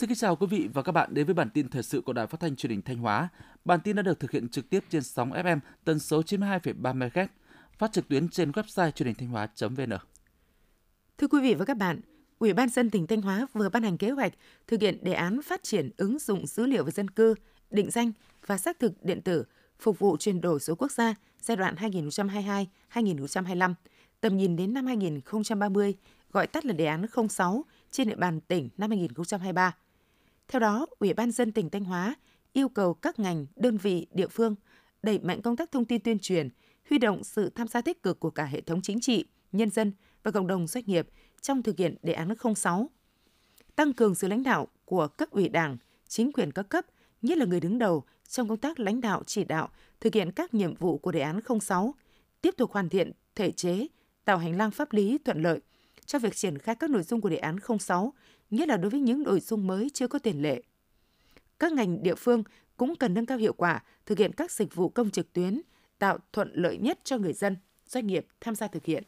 Xin kính chào quý vị và các bạn đến với bản tin thời sự của Đài Phát thanh Truyền hình Thanh Hóa. Bản tin đã được thực hiện trực tiếp trên sóng FM tần số 92,3 MHz, phát trực tuyến trên website truyền hình thanh hóa.vn. Thưa quý vị và các bạn, Ủy ban dân tỉnh Thanh Hóa vừa ban hành kế hoạch thực hiện đề án phát triển ứng dụng dữ liệu về dân cư, định danh và xác thực điện tử phục vụ chuyển đổi số quốc gia giai đoạn 2022-2025, tầm nhìn đến năm 2030, gọi tắt là đề án 06 trên địa bàn tỉnh năm 2023. Theo đó, Ủy ban dân tỉnh Thanh Hóa yêu cầu các ngành, đơn vị, địa phương đẩy mạnh công tác thông tin tuyên truyền, huy động sự tham gia tích cực của cả hệ thống chính trị, nhân dân và cộng đồng doanh nghiệp trong thực hiện đề án 06. Tăng cường sự lãnh đạo của cấp ủy Đảng, chính quyền các cấp, nhất là người đứng đầu trong công tác lãnh đạo chỉ đạo thực hiện các nhiệm vụ của đề án 06, tiếp tục hoàn thiện thể chế, tạo hành lang pháp lý thuận lợi cho việc triển khai các nội dung của đề án 06, nhất là đối với những nội dung mới chưa có tiền lệ. Các ngành địa phương cũng cần nâng cao hiệu quả thực hiện các dịch vụ công trực tuyến, tạo thuận lợi nhất cho người dân, doanh nghiệp tham gia thực hiện.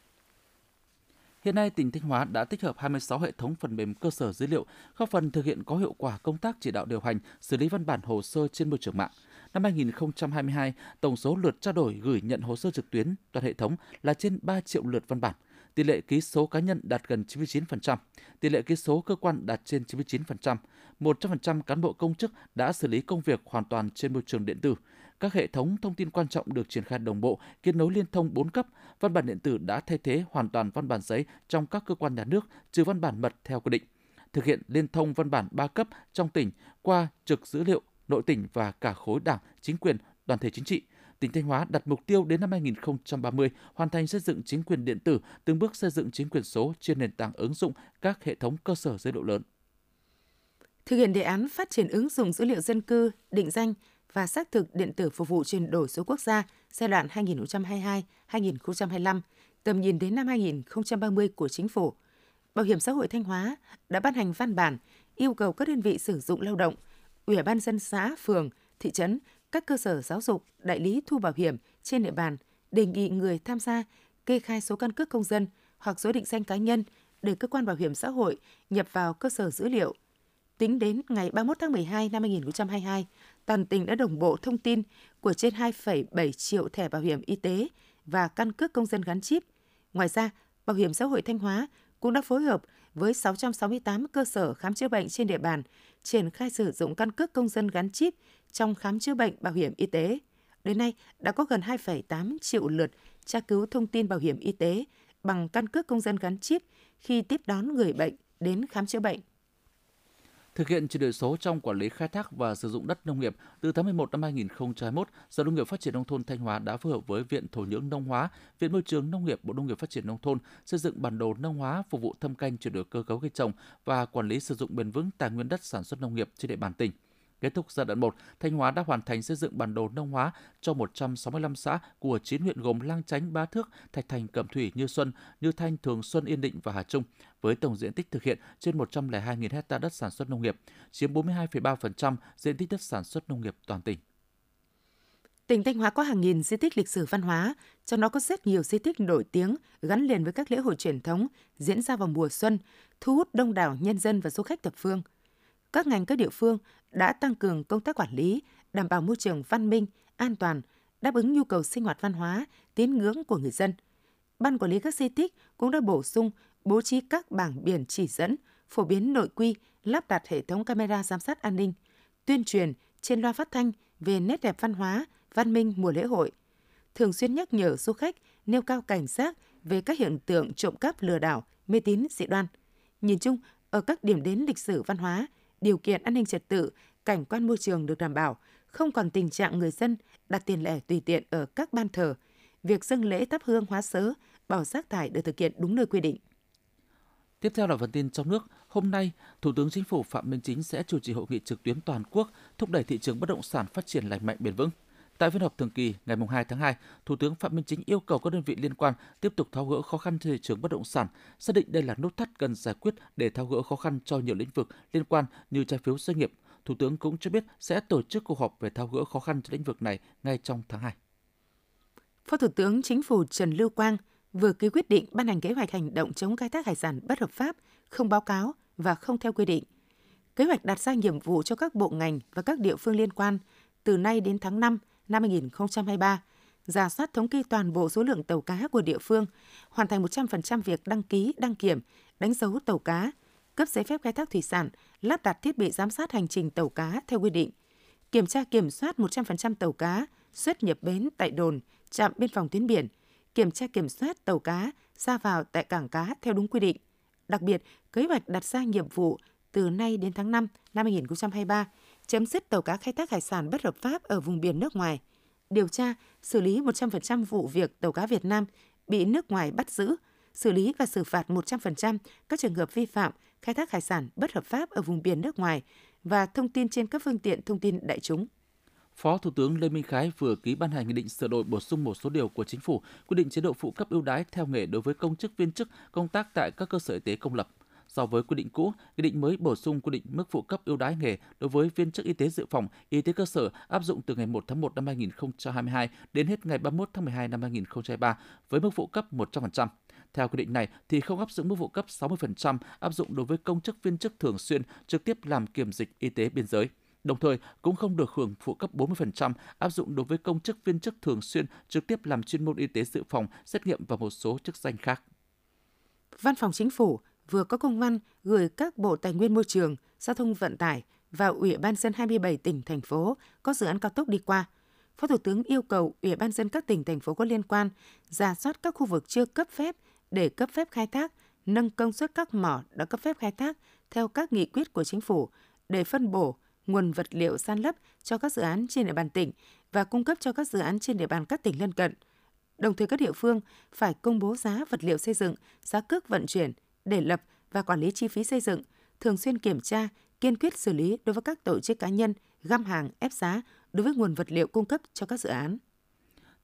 Hiện nay, tỉnh Thanh Hóa đã tích hợp 26 hệ thống phần mềm cơ sở dữ liệu, góp phần thực hiện có hiệu quả công tác chỉ đạo điều hành, xử lý văn bản hồ sơ trên môi trường mạng. Năm 2022, tổng số lượt trao đổi gửi nhận hồ sơ trực tuyến toàn hệ thống là trên 3 triệu lượt văn bản. Tỷ lệ ký số cá nhân đạt gần 99%, tỷ lệ ký số cơ quan đạt trên 99%. 100% cán bộ công chức đã xử lý công việc hoàn toàn trên môi trường điện tử. Các hệ thống thông tin quan trọng được triển khai đồng bộ, kết nối liên thông 4 cấp. Văn bản điện tử đã thay thế hoàn toàn văn bản giấy trong các cơ quan nhà nước, trừ văn bản mật theo quy định. Thực hiện liên thông văn bản 3 cấp trong tỉnh qua trực dữ liệu nội tỉnh và cả khối đảng, chính quyền, đoàn thể chính trị. Tỉnh Thanh Hóa đặt mục tiêu đến năm 2030 hoàn thành xây dựng chính quyền điện tử, từng bước xây dựng chính quyền số trên nền tảng ứng dụng các hệ thống cơ sở dữ liệu lớn. Thực hiện đề án phát triển ứng dụng dữ liệu dân cư, định danh và xác thực điện tử phục vụ chuyển đổi số quốc gia giai đoạn 2022-2025, tầm nhìn đến năm 2030 của Chính phủ, Bảo hiểm xã hội Thanh Hóa đã ban hành văn bản yêu cầu các đơn vị sử dụng lao động, Ủy ban dân xã, phường, thị trấn, các cơ sở giáo dục, đại lý thu bảo hiểm trên địa bàn đề nghị người tham gia kê khai số căn cước công dân hoặc số định danh cá nhân để cơ quan bảo hiểm xã hội nhập vào cơ sở dữ liệu. Tính đến ngày 31 tháng 12 năm 2022, toàn tỉnh đã đồng bộ thông tin của trên 2,7 triệu thẻ bảo hiểm y tế và căn cước công dân gắn chip. Ngoài ra, Bảo hiểm xã hội Thanh Hóa cũng đã phối hợp với 668 cơ sở khám chữa bệnh trên địa bàn triển khai sử dụng căn cước công dân gắn chip trong khám chữa bệnh bảo hiểm y tế. Đến nay, đã có gần 2,8 triệu lượt tra cứu thông tin bảo hiểm y tế bằng căn cước công dân gắn chip khi tiếp đón người bệnh đến khám chữa bệnh. Thực hiện chuyển đổi số trong quản lý khai thác và sử dụng đất nông nghiệp, từ tháng 11 năm 2021, Sở Nông nghiệp Phát triển nông thôn Thanh Hóa đã phối hợp với Viện Thổ nhưỡng Nông hóa, Viện Môi trường Nông nghiệp, Bộ Nông nghiệp Phát triển nông thôn xây dựng bản đồ nông hóa phục vụ thâm canh chuyển đổi cơ cấu cây trồng và quản lý sử dụng bền vững tài nguyên đất sản xuất nông nghiệp trên địa bàn tỉnh. Kết thúc giai đoạn 1, Thanh Hóa đã hoàn thành xây dựng bản đồ nông hóa cho 165 xã của 9 huyện gồm Lang Chánh, Bá Thước, Thạch Thành, Cẩm Thủy, Như Xuân, Như Thanh, Thường Xuân, Yên Định và Hà Trung, với tổng diện tích thực hiện trên 102.000 hecta đất sản xuất nông nghiệp, chiếm 42,3% diện tích đất sản xuất nông nghiệp toàn tỉnh. Tỉnh Thanh Hóa có hàng nghìn di tích lịch sử văn hóa, trong đó có rất nhiều di tích nổi tiếng gắn liền với các lễ hội truyền thống diễn ra vào mùa xuân, thu hút đông đảo nhân dân và du khách thập phương – các ngành các địa phương đã tăng cường công tác quản lý, đảm bảo môi trường văn minh, an toàn, đáp ứng nhu cầu sinh hoạt văn hóa, tín ngưỡng của người dân. Ban quản lý các di tích cũng đã bổ sung bố trí các bảng biển chỉ dẫn, phổ biến nội quy, lắp đặt hệ thống camera giám sát an ninh, tuyên truyền trên loa phát thanh về nét đẹp văn hóa, văn minh mùa lễ hội, thường xuyên nhắc nhở du khách nêu cao cảnh giác về các hiện tượng trộm cắp lừa đảo, mê tín dị đoan. Nhìn chung, ở các điểm đến lịch sử văn hóa, điều kiện an ninh trật tự, cảnh quan môi trường được đảm bảo, không còn tình trạng người dân đặt tiền lẻ tùy tiện ở các ban thờ. Việc dâng lễ thắp hương hóa sớ, bảo rác thải được thực hiện đúng nơi quy định. Tiếp theo là phần tin trong nước. Hôm nay, Thủ tướng Chính phủ Phạm Minh Chính sẽ chủ trì hội nghị trực tuyến toàn quốc thúc đẩy thị trường bất động sản phát triển lành mạnh bền vững. Tại phiên họp thường kỳ ngày 2 tháng 2, Thủ tướng Phạm Minh Chính yêu cầu các đơn vị liên quan tiếp tục tháo gỡ khó khăn trên thị trường bất động sản, xác định đây là nút thắt cần giải quyết để tháo gỡ khó khăn cho nhiều lĩnh vực liên quan như trái phiếu doanh nghiệp. Thủ tướng cũng cho biết sẽ tổ chức cuộc họp về tháo gỡ khó khăn cho lĩnh vực này ngay trong tháng 2. Phó Thủ tướng Chính phủ Trần Lưu Quang vừa ký quyết định ban hành kế hoạch hành động chống khai thác hải sản bất hợp pháp, không báo cáo và không theo quy định. Kế hoạch đặt ra nhiệm vụ cho các bộ ngành và các địa phương liên quan từ nay đến tháng 5 năm 2023, giả soát thống kê toàn bộ số lượng tàu cá của địa phương, hoàn thành 100% việc đăng ký, đăng kiểm, đánh dấu tàu cá, cấp giấy phép khai thác thủy sản, lắp đặt thiết bị giám sát hành trình tàu cá theo quy định, kiểm tra kiểm soát 100% tàu cá xuất nhập bến tại đồn, trạm biên phòng tuyến biển, kiểm tra kiểm soát tàu cá ra vào tại cảng cá theo đúng quy định. Đặc biệt, kế hoạch đặt ra nhiệm vụ từ nay đến tháng 5 năm 2023 chấm dứt tàu cá khai thác hải sản bất hợp pháp ở vùng biển nước ngoài, điều tra, xử lý 100% vụ việc tàu cá Việt Nam bị nước ngoài bắt giữ, xử lý và xử phạt 100% các trường hợp vi phạm khai thác hải sản bất hợp pháp ở vùng biển nước ngoài và thông tin trên các phương tiện thông tin đại chúng. Phó Thủ tướng Lê Minh Khái vừa ký ban hành nghị định sửa đổi bổ sung một số điều của chính phủ quy định chế độ phụ cấp ưu đãi theo nghề đối với công chức viên chức công tác tại các cơ sở y tế công lập. So với quy định cũ, nghị định mới bổ sung quy định mức phụ cấp ưu đãi nghề đối với viên chức y tế dự phòng, y tế cơ sở áp dụng từ ngày 1 tháng 1 năm 2022 đến hết ngày 31 tháng 12 năm 2023 với mức phụ cấp 100%. Theo quy định này thì không áp dụng mức phụ cấp 60% áp dụng đối với công chức viên chức thường xuyên trực tiếp làm kiểm dịch y tế biên giới. Đồng thời cũng không được hưởng phụ cấp 40% áp dụng đối với công chức viên chức thường xuyên trực tiếp làm chuyên môn y tế dự phòng, xét nghiệm và một số chức danh khác. Văn phòng Chính phủ vừa có công văn gửi các Bộ Tài nguyên Môi trường, Giao thông Vận tải và Ủy ban dân 27 tỉnh, thành phố có dự án cao tốc đi qua. Phó Thủ tướng yêu cầu Ủy ban dân các tỉnh, thành phố có liên quan ra soát các khu vực chưa cấp phép để cấp phép khai thác, nâng công suất các mỏ đã cấp phép khai thác theo các nghị quyết của chính phủ để phân bổ nguồn vật liệu san lấp cho các dự án trên địa bàn tỉnh và cung cấp cho các dự án trên địa bàn các tỉnh lân cận. Đồng thời các địa phương phải công bố giá vật liệu xây dựng, giá cước vận chuyển để lập và quản lý chi phí xây dựng, thường xuyên kiểm tra, kiên quyết xử lý đối với các tổ chức cá nhân găm hàng ép giá đối với nguồn vật liệu cung cấp cho các dự án.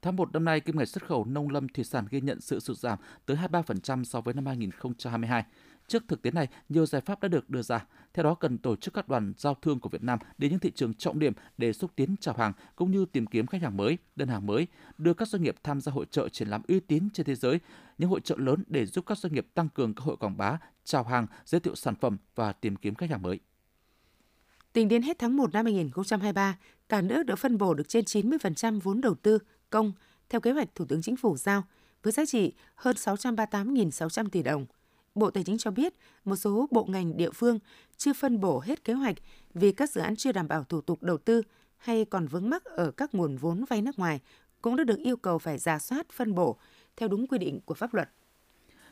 Tháng 1 năm nay, kim ngạch xuất khẩu nông lâm thủy sản ghi nhận sự sụt giảm tới 23% so với năm 2022. Trước thực tế này, nhiều giải pháp đã được đưa ra. Theo đó, cần tổ chức các đoàn giao thương của Việt Nam đến những thị trường trọng điểm để xúc tiến chào hàng cũng như tìm kiếm khách hàng mới, đơn hàng mới, đưa các doanh nghiệp tham gia hội trợ triển lãm uy tín trên thế giới, những hội trợ lớn để giúp các doanh nghiệp tăng cường cơ hội quảng bá, chào hàng, giới thiệu sản phẩm và tìm kiếm khách hàng mới. Tính đến hết tháng 1 năm 2023, cả nước đã phân bổ được trên 90% vốn đầu tư công theo kế hoạch Thủ tướng Chính phủ giao, với giá trị hơn 638.600 tỷ đồng. Bộ Tài chính cho biết, một số bộ ngành địa phương chưa phân bổ hết kế hoạch vì các dự án chưa đảm bảo thủ tục đầu tư hay còn vướng mắc ở các nguồn vốn vay nước ngoài cũng đã được yêu cầu phải giả soát phân bổ theo đúng quy định của pháp luật.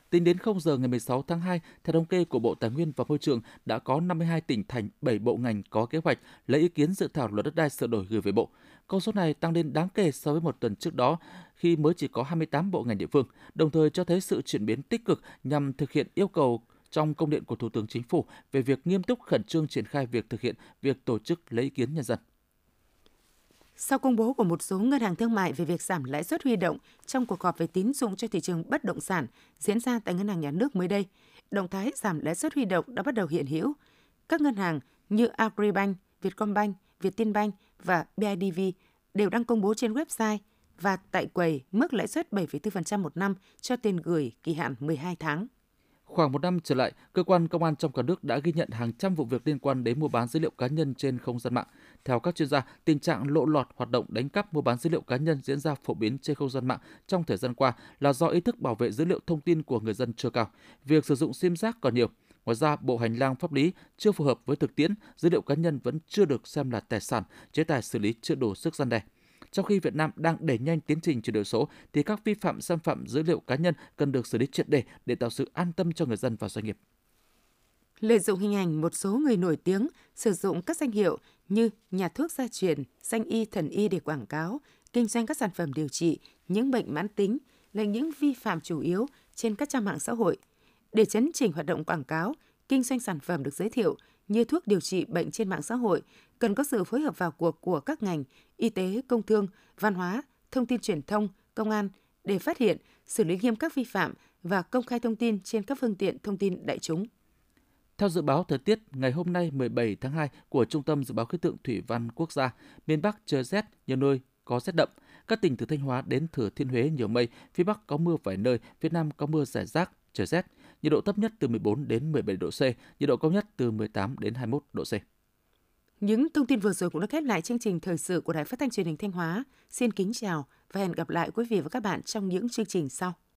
Tính đến 0 giờ ngày 16 tháng 2, theo thống kê của Bộ Tài nguyên và Môi trường, đã có 52 tỉnh thành, 7 bộ ngành có kế hoạch lấy ý kiến dự thảo luật đất đai sửa đổi gửi về Bộ. Con số này tăng lên đáng kể so với một tuần trước đó khi mới chỉ có 28 bộ ngành địa phương, đồng thời cho thấy sự chuyển biến tích cực nhằm thực hiện yêu cầu trong công điện của Thủ tướng Chính phủ về việc nghiêm túc khẩn trương triển khai việc thực hiện việc tổ chức lấy ý kiến nhân dân. Sau công bố của một số ngân hàng thương mại về việc giảm lãi suất huy động trong cuộc họp về tín dụng cho thị trường bất động sản diễn ra tại Ngân hàng Nhà nước mới đây, động thái giảm lãi suất huy động đã bắt đầu hiện hữu. Các ngân hàng như Agribank, Vietcombank, Vietinbank và BIDV đều đang công bố trên website và tại quầy mức lãi suất 7,4% một năm cho tiền gửi kỳ hạn 12 tháng. Khoảng một năm trở lại, cơ quan công an trong cả nước đã ghi nhận hàng trăm vụ việc liên quan đến mua bán dữ liệu cá nhân trên không gian mạng. Theo các chuyên gia, tình trạng lộ lọt hoạt động đánh cắp mua bán dữ liệu cá nhân diễn ra phổ biến trên không gian mạng trong thời gian qua là do ý thức bảo vệ dữ liệu thông tin của người dân chưa cao. Việc sử dụng sim giác còn nhiều. Ngoài ra, bộ hành lang pháp lý chưa phù hợp với thực tiễn, dữ liệu cá nhân vẫn chưa được xem là tài sản, chế tài xử lý chưa đủ sức gian đe. Trong khi Việt Nam đang đẩy nhanh tiến trình chuyển đổi số, thì các vi phạm xâm phạm dữ liệu cá nhân cần được xử lý triệt để để tạo sự an tâm cho người dân và doanh nghiệp. Lợi dụng hình ảnh một số người nổi tiếng sử dụng các danh hiệu như nhà thuốc gia truyền, danh y thần y để quảng cáo, kinh doanh các sản phẩm điều trị những bệnh mãn tính là những vi phạm chủ yếu trên các trang mạng xã hội. Để chấn chỉnh hoạt động quảng cáo, kinh doanh sản phẩm được giới thiệu như thuốc điều trị bệnh trên mạng xã hội cần có sự phối hợp vào cuộc của các ngành y tế, công thương, văn hóa, thông tin truyền thông, công an để phát hiện, xử lý nghiêm các vi phạm và công khai thông tin trên các phương tiện thông tin đại chúng. Theo dự báo thời tiết ngày hôm nay 17 tháng 2 của Trung tâm Dự báo Khí tượng Thủy văn Quốc gia, miền Bắc trời rét, nhiều nơi có rét đậm. Các tỉnh từ Thanh Hóa đến Thừa Thiên Huế nhiều mây, phía Bắc có mưa vài nơi, phía Nam có mưa rải rác, trời rét. nhiệt độ thấp nhất từ 14 đến 17 độ C, nhiệt độ cao nhất từ 18 đến 21 độ C. Những thông tin vừa rồi cũng đã khép lại chương trình thời sự của Đài Phát thanh Truyền hình Thanh Hóa. Xin kính chào và hẹn gặp lại quý vị và các bạn trong những chương trình sau.